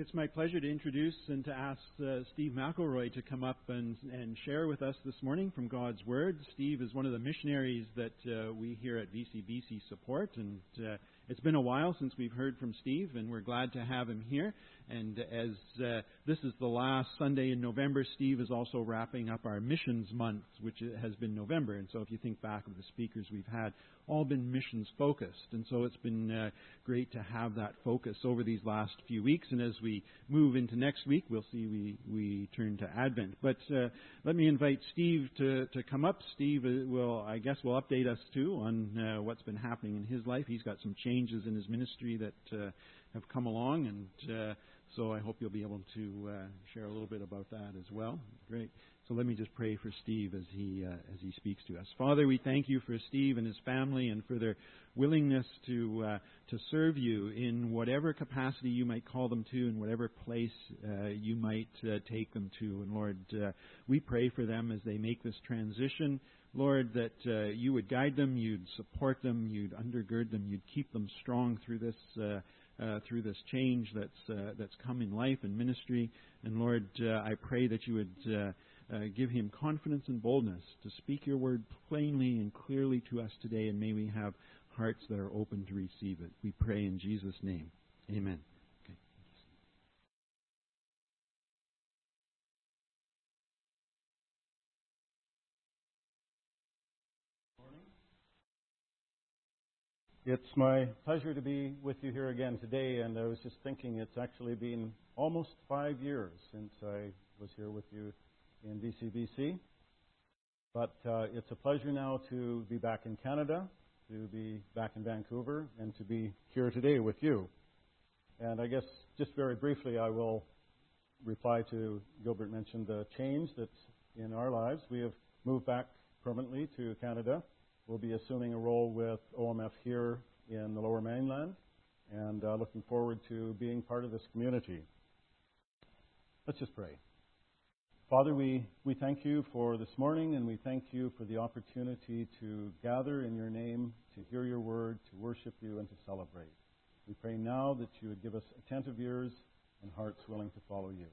It's my pleasure to introduce and to ask uh, Steve McElroy to come up and, and share with us this morning from God's Word. Steve is one of the missionaries that uh, we here at VCBC support, and uh, it's been a while since we've heard from Steve, and we're glad to have him here. And as uh, this is the last Sunday in November, Steve is also wrapping up our missions month, which has been November. And so if you think back of the speakers we've had, all been missions focused. And so it's been uh, great to have that focus over these last few weeks. And as we move into next week, we'll see we, we turn to Advent. But uh, let me invite Steve to, to come up. Steve uh, will, I guess, will update us too on uh, what's been happening in his life. He's got some changes in his ministry that uh, have come along, and so I hope you'll be able to uh, share a little bit about that as well. Great. So let me just pray for Steve as he uh, as he speaks to us. Father, we thank you for Steve and his family and for their willingness to uh, to serve you in whatever capacity you might call them to, in whatever place uh, you might uh, take them to. And Lord, uh, we pray for them as they make this transition. Lord, that you would guide them, you'd support them, you'd undergird them, you'd keep them strong through this uh, through this change that's uh, that's come in life and ministry. And Lord, uh, I pray that you would uh, uh, give him confidence and boldness to speak your word plainly and clearly to us today. And may we have hearts that are open to receive it. We pray in Jesus' name. Amen. It's my pleasure to be with you here again today, and I was just thinking it's actually been almost five years since I was here with you in VCBC. But uh, it's a pleasure now to be back in Canada, to be back in Vancouver, and to be here today with you. And I guess just very briefly, I will reply to Gilbert mentioned the change that's in our lives. We have moved back permanently to Canada will be assuming a role with OMF here in the Lower Mainland and uh, looking forward to being part of this community. Let's just pray. Father, we, we thank you for this morning and we thank you for the opportunity to gather in your name, to hear your word, to worship you, and to celebrate. We pray now that you would give us attentive ears and hearts willing to follow you.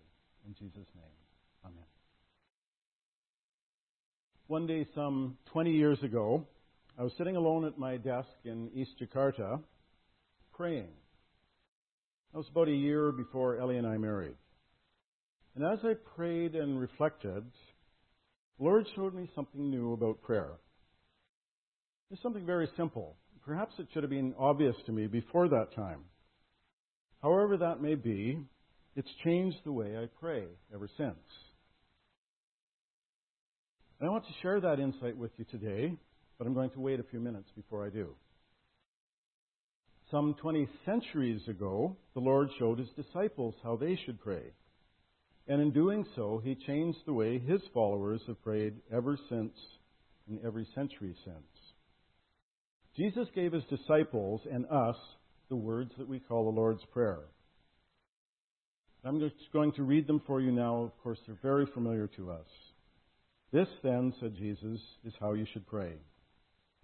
In Jesus' name, amen. One day, some 20 years ago, I was sitting alone at my desk in East Jakarta praying. That was about a year before Ellie and I married. And as I prayed and reflected, the Lord showed me something new about prayer. It's something very simple. Perhaps it should have been obvious to me before that time. However, that may be, it's changed the way I pray ever since. And I want to share that insight with you today but I'm going to wait a few minutes before I do. Some 20 centuries ago, the Lord showed his disciples how they should pray. And in doing so, he changed the way his followers have prayed ever since, in every century since. Jesus gave his disciples and us the words that we call the Lord's Prayer. I'm just going to read them for you now. Of course, they're very familiar to us. This, then, said Jesus, is how you should pray.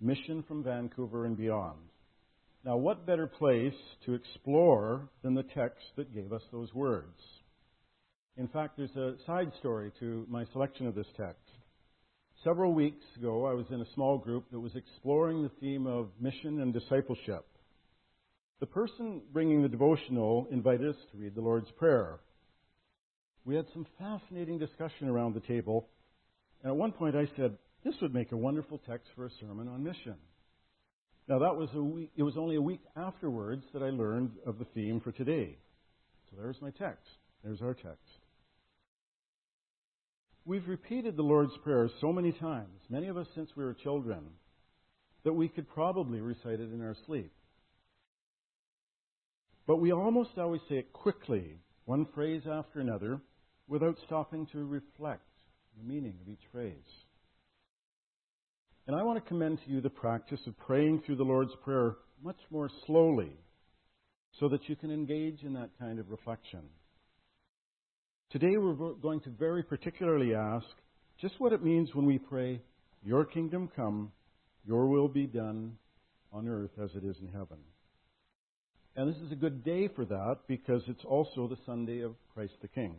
mission from Vancouver and beyond. Now, what better place to explore than the text that gave us those words? In fact, there's a side story to my selection of this text. Several weeks ago, I was in a small group that was exploring the theme of mission and discipleship. The person bringing the devotional invited us to read the Lord's Prayer. We had some fascinating discussion around the table, and at one point I said, this would make a wonderful text for a sermon on mission. Now that was a week, it was only a week afterwards that I learned of the theme for today. So there's my text. There's our text. We've repeated the Lord's Prayer so many times, many of us since we were children, that we could probably recite it in our sleep. But we almost always say it quickly one phrase after another, without stopping to reflect the meaning of each phrase. And I want to commend to you the practice of praying through the Lord's Prayer much more slowly so that you can engage in that kind of reflection. Today we're going to very particularly ask just what it means when we pray, Your kingdom come, Your will be done on earth as it is in heaven. And this is a good day for that because it's also the Sunday of Christ the King.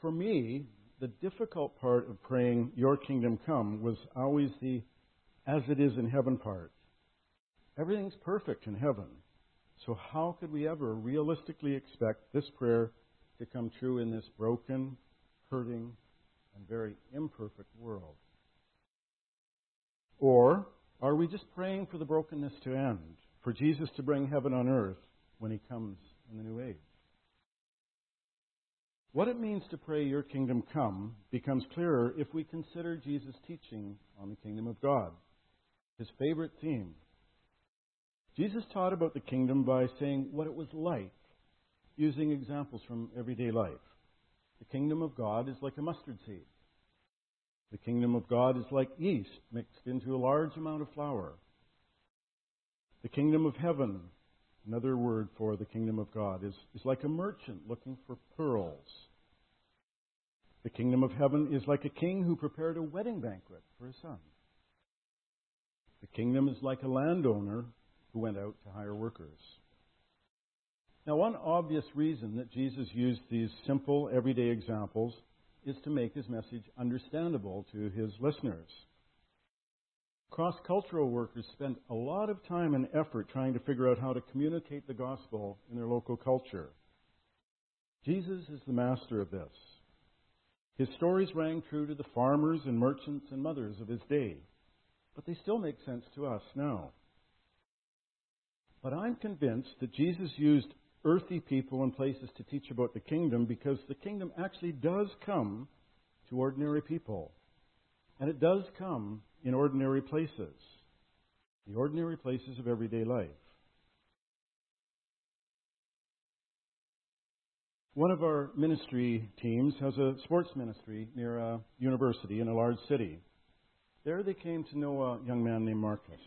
For me, the difficult part of praying, Your kingdom come, was always the as it is in heaven part. Everything's perfect in heaven. So, how could we ever realistically expect this prayer to come true in this broken, hurting, and very imperfect world? Or are we just praying for the brokenness to end, for Jesus to bring heaven on earth when he comes in the new age? What it means to pray, Your kingdom come, becomes clearer if we consider Jesus' teaching on the kingdom of God, his favorite theme. Jesus taught about the kingdom by saying what it was like, using examples from everyday life. The kingdom of God is like a mustard seed. The kingdom of God is like yeast mixed into a large amount of flour. The kingdom of heaven, another word for the kingdom of God, is, is like a merchant looking for pearls. The kingdom of heaven is like a king who prepared a wedding banquet for his son. The kingdom is like a landowner who went out to hire workers. Now, one obvious reason that Jesus used these simple, everyday examples is to make his message understandable to his listeners. Cross cultural workers spend a lot of time and effort trying to figure out how to communicate the gospel in their local culture. Jesus is the master of this. His stories rang true to the farmers and merchants and mothers of his day, but they still make sense to us now. But I'm convinced that Jesus used earthy people and places to teach about the kingdom because the kingdom actually does come to ordinary people. And it does come in ordinary places, the ordinary places of everyday life. One of our ministry teams has a sports ministry near a university in a large city. There they came to know a young man named Marcus.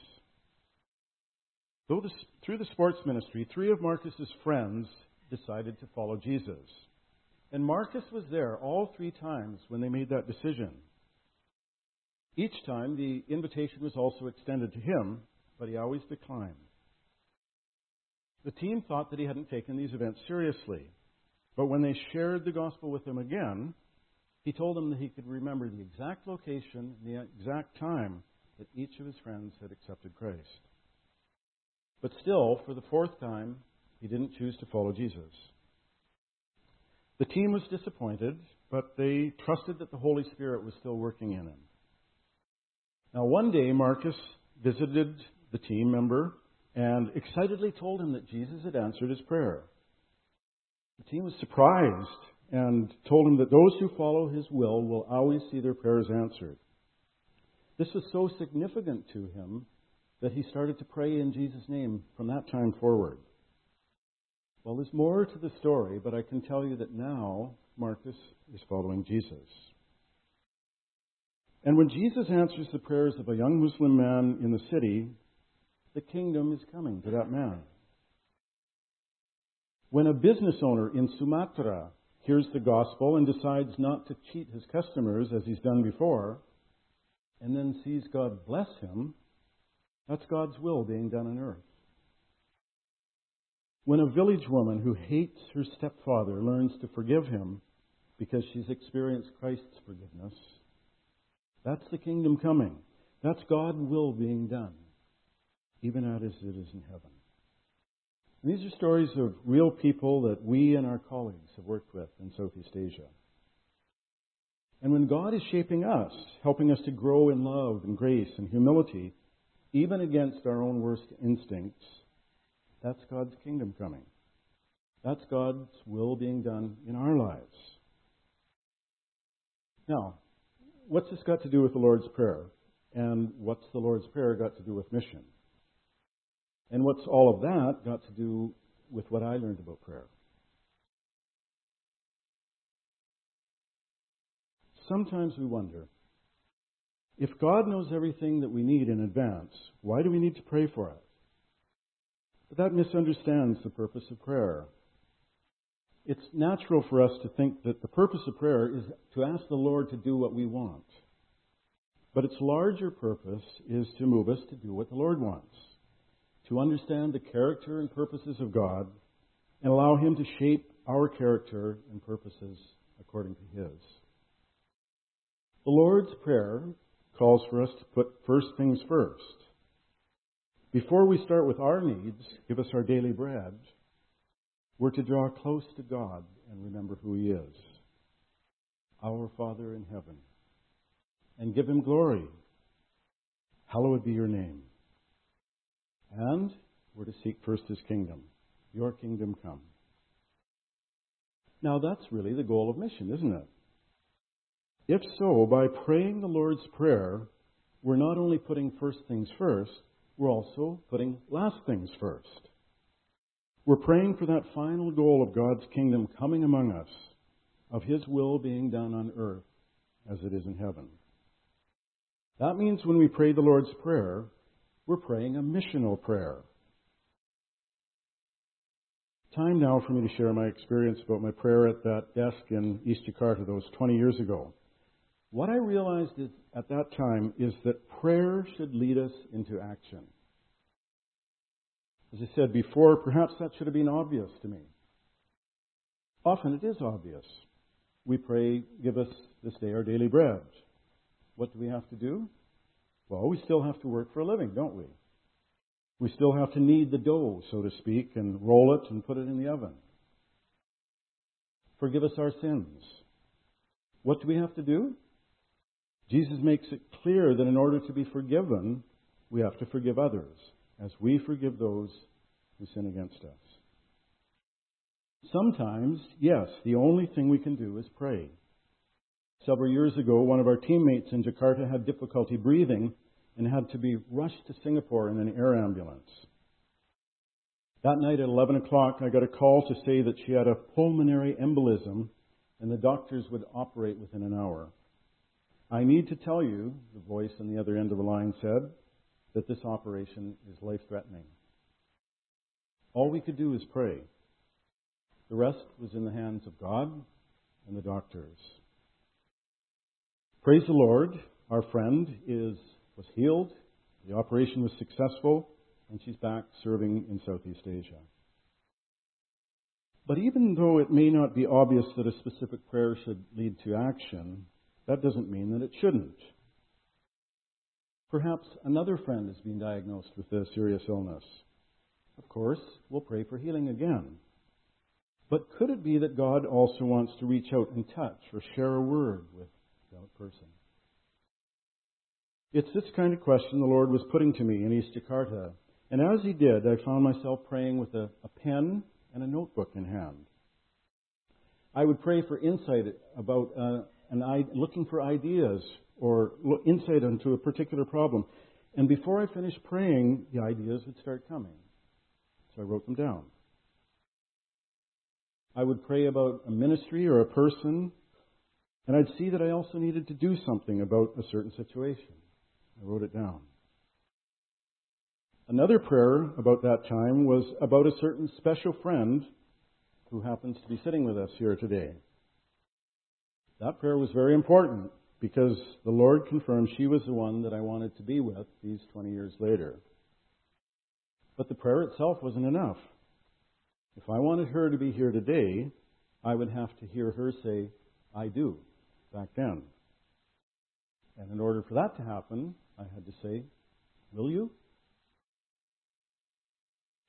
Through the sports ministry, three of Marcus's friends decided to follow Jesus. And Marcus was there all three times when they made that decision. Each time, the invitation was also extended to him, but he always declined. The team thought that he hadn't taken these events seriously. But when they shared the gospel with him again, he told them that he could remember the exact location and the exact time that each of his friends had accepted Christ. But still, for the fourth time, he didn't choose to follow Jesus. The team was disappointed, but they trusted that the Holy Spirit was still working in him. Now, one day, Marcus visited the team member and excitedly told him that Jesus had answered his prayer. The team was surprised and told him that those who follow his will will always see their prayers answered. This was so significant to him that he started to pray in Jesus' name from that time forward. Well, there's more to the story, but I can tell you that now Marcus is following Jesus. And when Jesus answers the prayers of a young Muslim man in the city, the kingdom is coming to that man. When a business owner in Sumatra hears the gospel and decides not to cheat his customers as he's done before, and then sees God bless him, that's God's will being done on earth. When a village woman who hates her stepfather learns to forgive him because she's experienced Christ's forgiveness, that's the kingdom coming. That's God's will being done, even as it is in heaven. These are stories of real people that we and our colleagues have worked with in Southeast Asia. And when God is shaping us, helping us to grow in love and grace and humility, even against our own worst instincts, that's God's kingdom coming. That's God's will being done in our lives. Now, what's this got to do with the Lord's Prayer? And what's the Lord's Prayer got to do with mission? And what's all of that got to do with what I learned about prayer? Sometimes we wonder if God knows everything that we need in advance, why do we need to pray for it? But that misunderstands the purpose of prayer. It's natural for us to think that the purpose of prayer is to ask the Lord to do what we want. But its larger purpose is to move us to do what the Lord wants to understand the character and purposes of God, and allow Him to shape our character and purposes according to His. The Lord's Prayer calls for us to put first things first. Before we start with our needs, give us our daily bread, we're to draw close to God and remember who He is. Our Father in heaven and give him glory. Hallowed be your name. And we're to seek first his kingdom. Your kingdom come. Now that's really the goal of mission, isn't it? If so, by praying the Lord's Prayer, we're not only putting first things first, we're also putting last things first. We're praying for that final goal of God's kingdom coming among us, of His will being done on earth as it is in heaven. That means when we pray the Lord's Prayer, we're praying a missional prayer. Time now for me to share my experience about my prayer at that desk in East Jakarta those 20 years ago. What I realized at that time is that prayer should lead us into action. As I said before, perhaps that should have been obvious to me. Often it is obvious. We pray, give us this day our daily bread. What do we have to do? Well, we still have to work for a living, don't we? We still have to knead the dough, so to speak, and roll it and put it in the oven. Forgive us our sins. What do we have to do? Jesus makes it clear that in order to be forgiven, we have to forgive others, as we forgive those who sin against us. Sometimes, yes, the only thing we can do is pray. Several years ago, one of our teammates in Jakarta had difficulty breathing and had to be rushed to Singapore in an air ambulance. That night at 11 o'clock, I got a call to say that she had a pulmonary embolism and the doctors would operate within an hour. I need to tell you, the voice on the other end of the line said, that this operation is life threatening. All we could do is pray. The rest was in the hands of God and the doctors. Praise the Lord. Our friend is, was healed. The operation was successful, and she's back serving in Southeast Asia. But even though it may not be obvious that a specific prayer should lead to action, that doesn't mean that it shouldn't. Perhaps another friend has been diagnosed with a serious illness. Of course, we'll pray for healing again. But could it be that God also wants to reach out and touch or share a word with that person. It's this kind of question the Lord was putting to me in East Jakarta. And as He did, I found myself praying with a, a pen and a notebook in hand. I would pray for insight about uh, an, looking for ideas or insight into a particular problem. And before I finished praying, the ideas would start coming. So I wrote them down. I would pray about a ministry or a person and I'd see that I also needed to do something about a certain situation. I wrote it down. Another prayer about that time was about a certain special friend who happens to be sitting with us here today. That prayer was very important because the Lord confirmed she was the one that I wanted to be with these 20 years later. But the prayer itself wasn't enough. If I wanted her to be here today, I would have to hear her say, I do back then. And in order for that to happen, I had to say, Will you?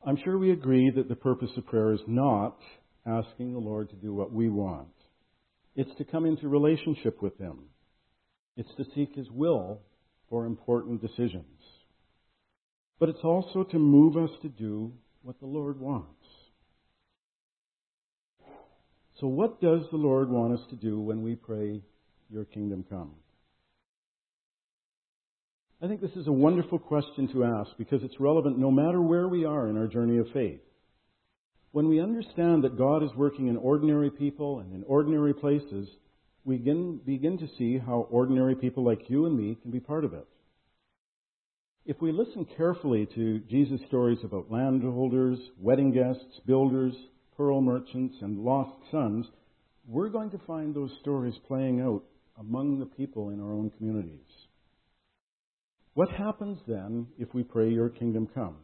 I'm sure we agree that the purpose of prayer is not asking the Lord to do what we want. It's to come into relationship with Him. It's to seek His will for important decisions. But it's also to move us to do what the Lord wants. So, what does the Lord want us to do when we pray, Your kingdom come? I think this is a wonderful question to ask because it's relevant no matter where we are in our journey of faith. When we understand that God is working in ordinary people and in ordinary places, we begin, begin to see how ordinary people like you and me can be part of it. If we listen carefully to Jesus' stories about landholders, wedding guests, builders, pearl merchants, and lost sons, we're going to find those stories playing out among the people in our own communities. What happens then if we pray, Your kingdom come?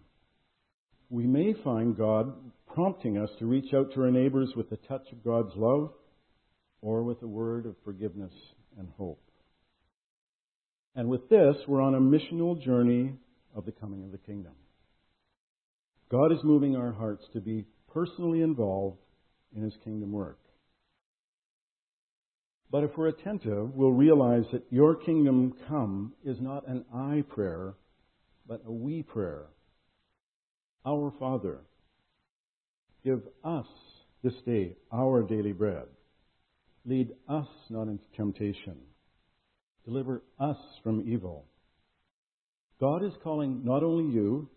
We may find God prompting us to reach out to our neighbors with the touch of God's love or with a word of forgiveness and hope. And with this, we're on a missional journey of the coming of the kingdom. God is moving our hearts to be personally involved in his kingdom work. But if we're attentive, we'll realize that your kingdom come is not an I prayer, but a we prayer. Our Father, give us this day our daily bread. Lead us not into temptation. Deliver us from evil. God is calling not only you,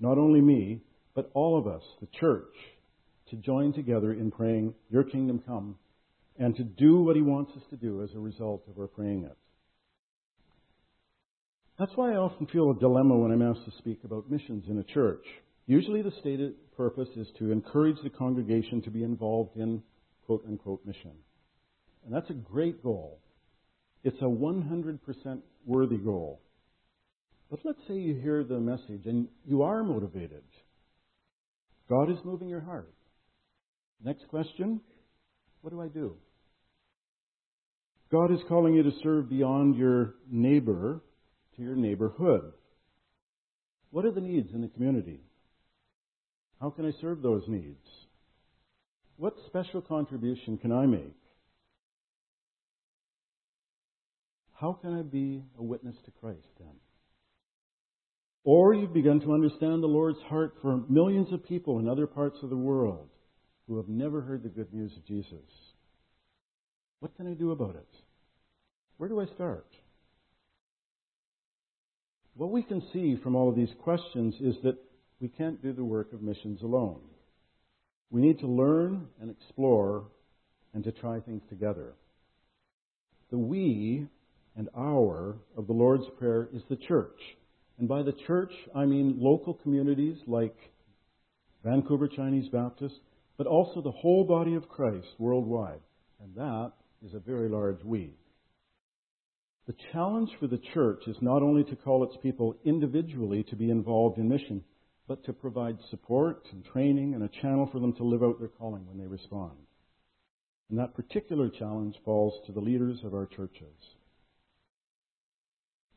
not only me, but all of us, the church, to join together in praying, Your kingdom come, and to do what He wants us to do as a result of our praying it. That's why I often feel a dilemma when I'm asked to speak about missions in a church. Usually the stated purpose is to encourage the congregation to be involved in quote unquote mission. And that's a great goal. It's a 100% worthy goal. But let's say you hear the message and you are motivated. God is moving your heart. Next question What do I do? God is calling you to serve beyond your neighbor to your neighborhood. What are the needs in the community? How can I serve those needs? What special contribution can I make? How can I be a witness to Christ then? Or you've begun to understand the Lord's heart for millions of people in other parts of the world who have never heard the good news of Jesus. What can I do about it? Where do I start? What we can see from all of these questions is that we can't do the work of missions alone. We need to learn and explore and to try things together. The we and our of the Lord's Prayer is the church. And by the church, I mean local communities like Vancouver Chinese Baptist, but also the whole body of Christ worldwide. And that is a very large we. The challenge for the church is not only to call its people individually to be involved in mission, but to provide support and training and a channel for them to live out their calling when they respond. And that particular challenge falls to the leaders of our churches.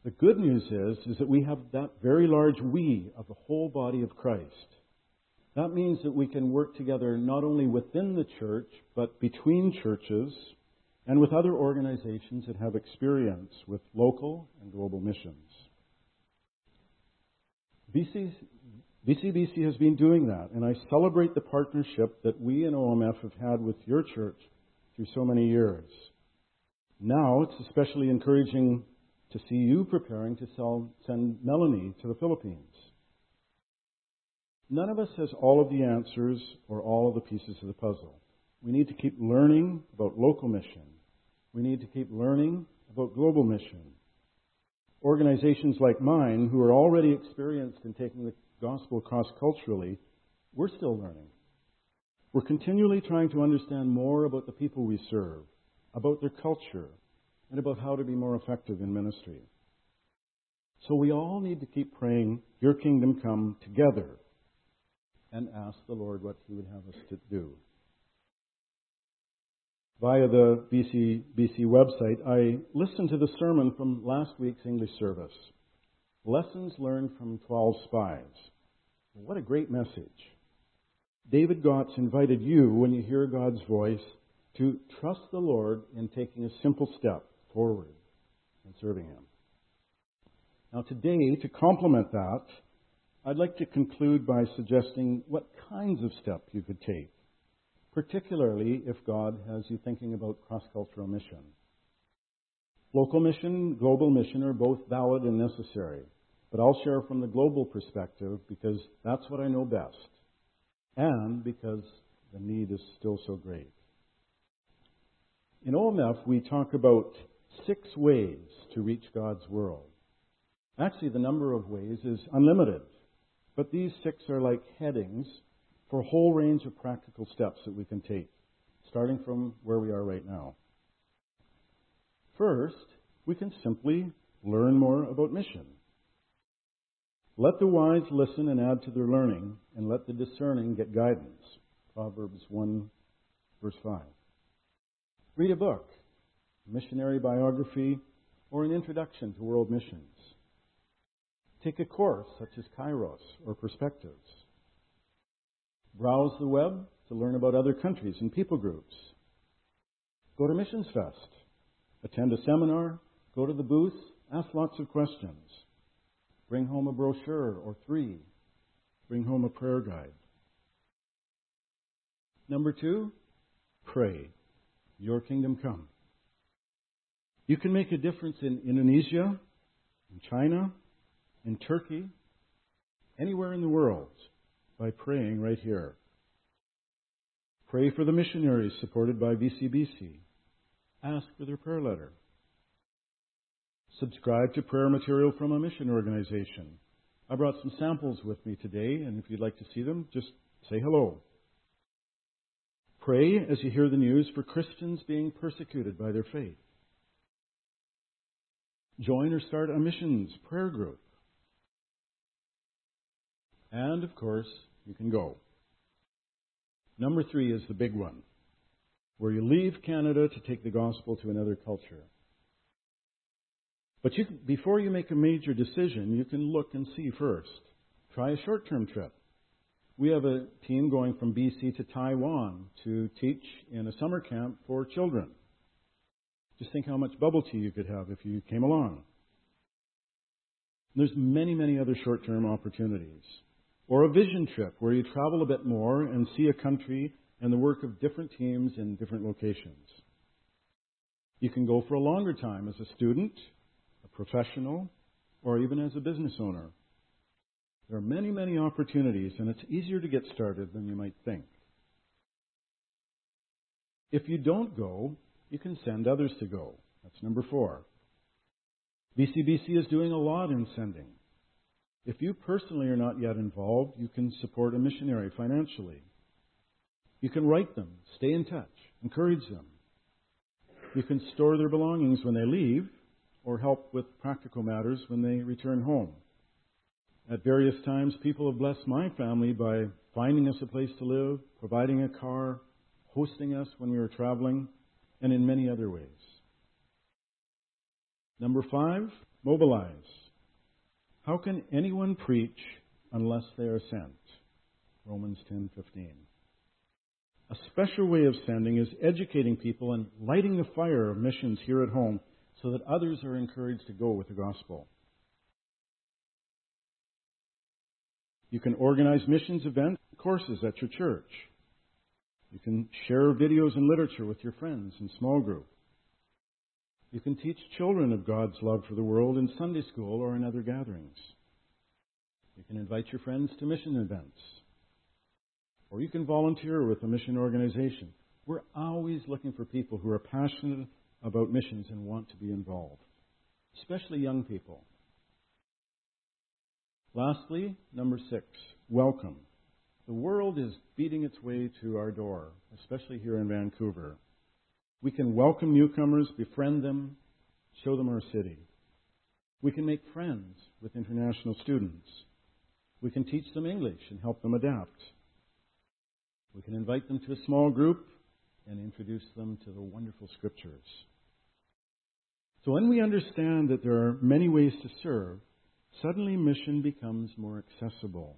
The good news is, is that we have that very large we of the whole body of Christ. That means that we can work together not only within the church, but between churches and with other organizations that have experience with local and global missions. BC, VCBC has been doing that, and I celebrate the partnership that we in OMF have had with your church through so many years. Now it's especially encouraging to see you preparing to sell, send Melanie to the Philippines. None of us has all of the answers or all of the pieces of the puzzle. We need to keep learning about local mission. We need to keep learning about global mission. Organizations like mine, who are already experienced in taking the gospel cross culturally, we're still learning. We're continually trying to understand more about the people we serve, about their culture, and about how to be more effective in ministry. So we all need to keep praying, Your kingdom come together, and ask the Lord what He would have us to do. Via the BC, BC website, I listened to the sermon from last week's English service. Lessons learned from 12 spies. What a great message. David Gotts invited you, when you hear God's voice, to trust the Lord in taking a simple step forward in serving Him. Now, today, to complement that, I'd like to conclude by suggesting what kinds of steps you could take, particularly if God has you thinking about cross cultural mission. Local mission, global mission are both valid and necessary, but I'll share from the global perspective because that's what I know best, and because the need is still so great. In OMF, we talk about six ways to reach God's world. Actually, the number of ways is unlimited, but these six are like headings for a whole range of practical steps that we can take, starting from where we are right now. First, we can simply learn more about mission. Let the wise listen and add to their learning, and let the discerning get guidance. Proverbs 1, verse 5. Read a book, missionary biography, or an introduction to world missions. Take a course such as Kairos or Perspectives. Browse the web to learn about other countries and people groups. Go to Missions Fest. Attend a seminar. Go to the booth. Ask lots of questions. Bring home a brochure or three. Bring home a prayer guide. Number two, pray. Your kingdom come. You can make a difference in Indonesia, in China, in Turkey, anywhere in the world by praying right here. Pray for the missionaries supported by VCBC. Ask for their prayer letter. Subscribe to prayer material from a mission organization. I brought some samples with me today, and if you'd like to see them, just say hello. Pray as you hear the news for Christians being persecuted by their faith. Join or start a missions prayer group. And, of course, you can go. Number three is the big one, where you leave Canada to take the gospel to another culture. But you, before you make a major decision, you can look and see first. Try a short term trip. We have a team going from BC to Taiwan to teach in a summer camp for children. Just think how much bubble tea you could have if you came along. There's many, many other short term opportunities. Or a vision trip where you travel a bit more and see a country and the work of different teams in different locations. You can go for a longer time as a student, a professional, or even as a business owner. There are many, many opportunities, and it's easier to get started than you might think. If you don't go, you can send others to go. That's number four. VCBC is doing a lot in sending. If you personally are not yet involved, you can support a missionary financially. You can write them, stay in touch, encourage them. You can store their belongings when they leave, or help with practical matters when they return home. At various times, people have blessed my family by finding us a place to live, providing a car, hosting us when we were traveling, and in many other ways. Number five, mobilize. How can anyone preach unless they are sent? Romans 10:15. A special way of sending is educating people and lighting the fire of missions here at home so that others are encouraged to go with the gospel. You can organize missions events, courses at your church. You can share videos and literature with your friends in small group. You can teach children of God's love for the world in Sunday school or in other gatherings. You can invite your friends to mission events. Or you can volunteer with a mission organization. We're always looking for people who are passionate about missions and want to be involved, especially young people. Lastly, number six, welcome. The world is beating its way to our door, especially here in Vancouver. We can welcome newcomers, befriend them, show them our city. We can make friends with international students. We can teach them English and help them adapt. We can invite them to a small group and introduce them to the wonderful scriptures. So when we understand that there are many ways to serve, suddenly mission becomes more accessible.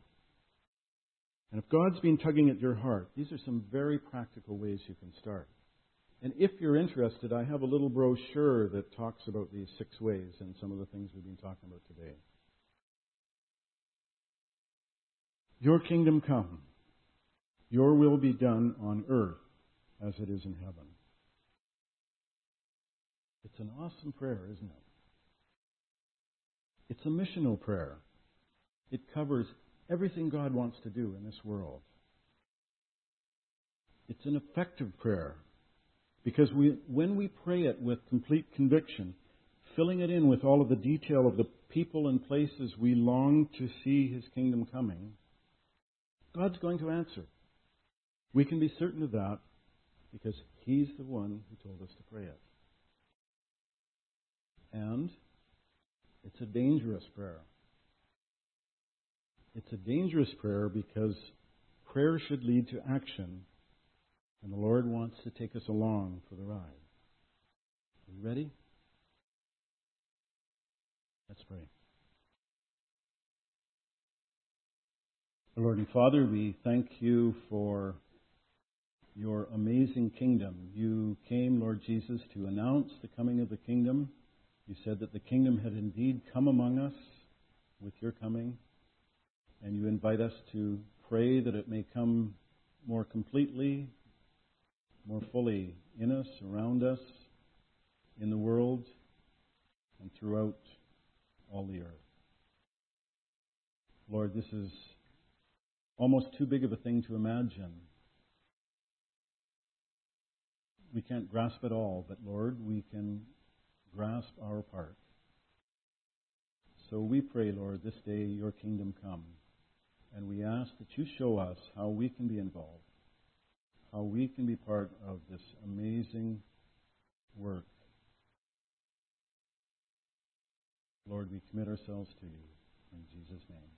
And if God's been tugging at your heart, these are some very practical ways you can start. And if you're interested, I have a little brochure that talks about these six ways and some of the things we've been talking about today. Your kingdom come. Your will be done on earth as it is in heaven. It's an awesome prayer, isn't it? It's a missional prayer. It covers everything God wants to do in this world. It's an effective prayer Because we, when we pray it with complete conviction, filling it in with all of the detail of the people and places we long to see His kingdom coming, God's going to answer. We can be certain of that because He's the one who told us to pray it. And it's a dangerous prayer. It's a dangerous prayer because prayer should lead to action, and the Lord wants to take us along for the ride. Are you ready? Let's pray. Lord and Father, we thank you for your amazing kingdom. You came, Lord Jesus, to announce the coming of the kingdom. You said that the kingdom had indeed come among us with your coming. And you invite us to pray that it may come more completely, more fully in us, around us, in the world, and throughout all the earth. Lord, this is almost too big of a thing to imagine. We can't grasp it all, but Lord, we can grasp our part. So we pray, Lord, this day your kingdom come. And we ask that you show us how we can be involved, how we can be part of this amazing work. Lord, we commit ourselves to you. In Jesus' name.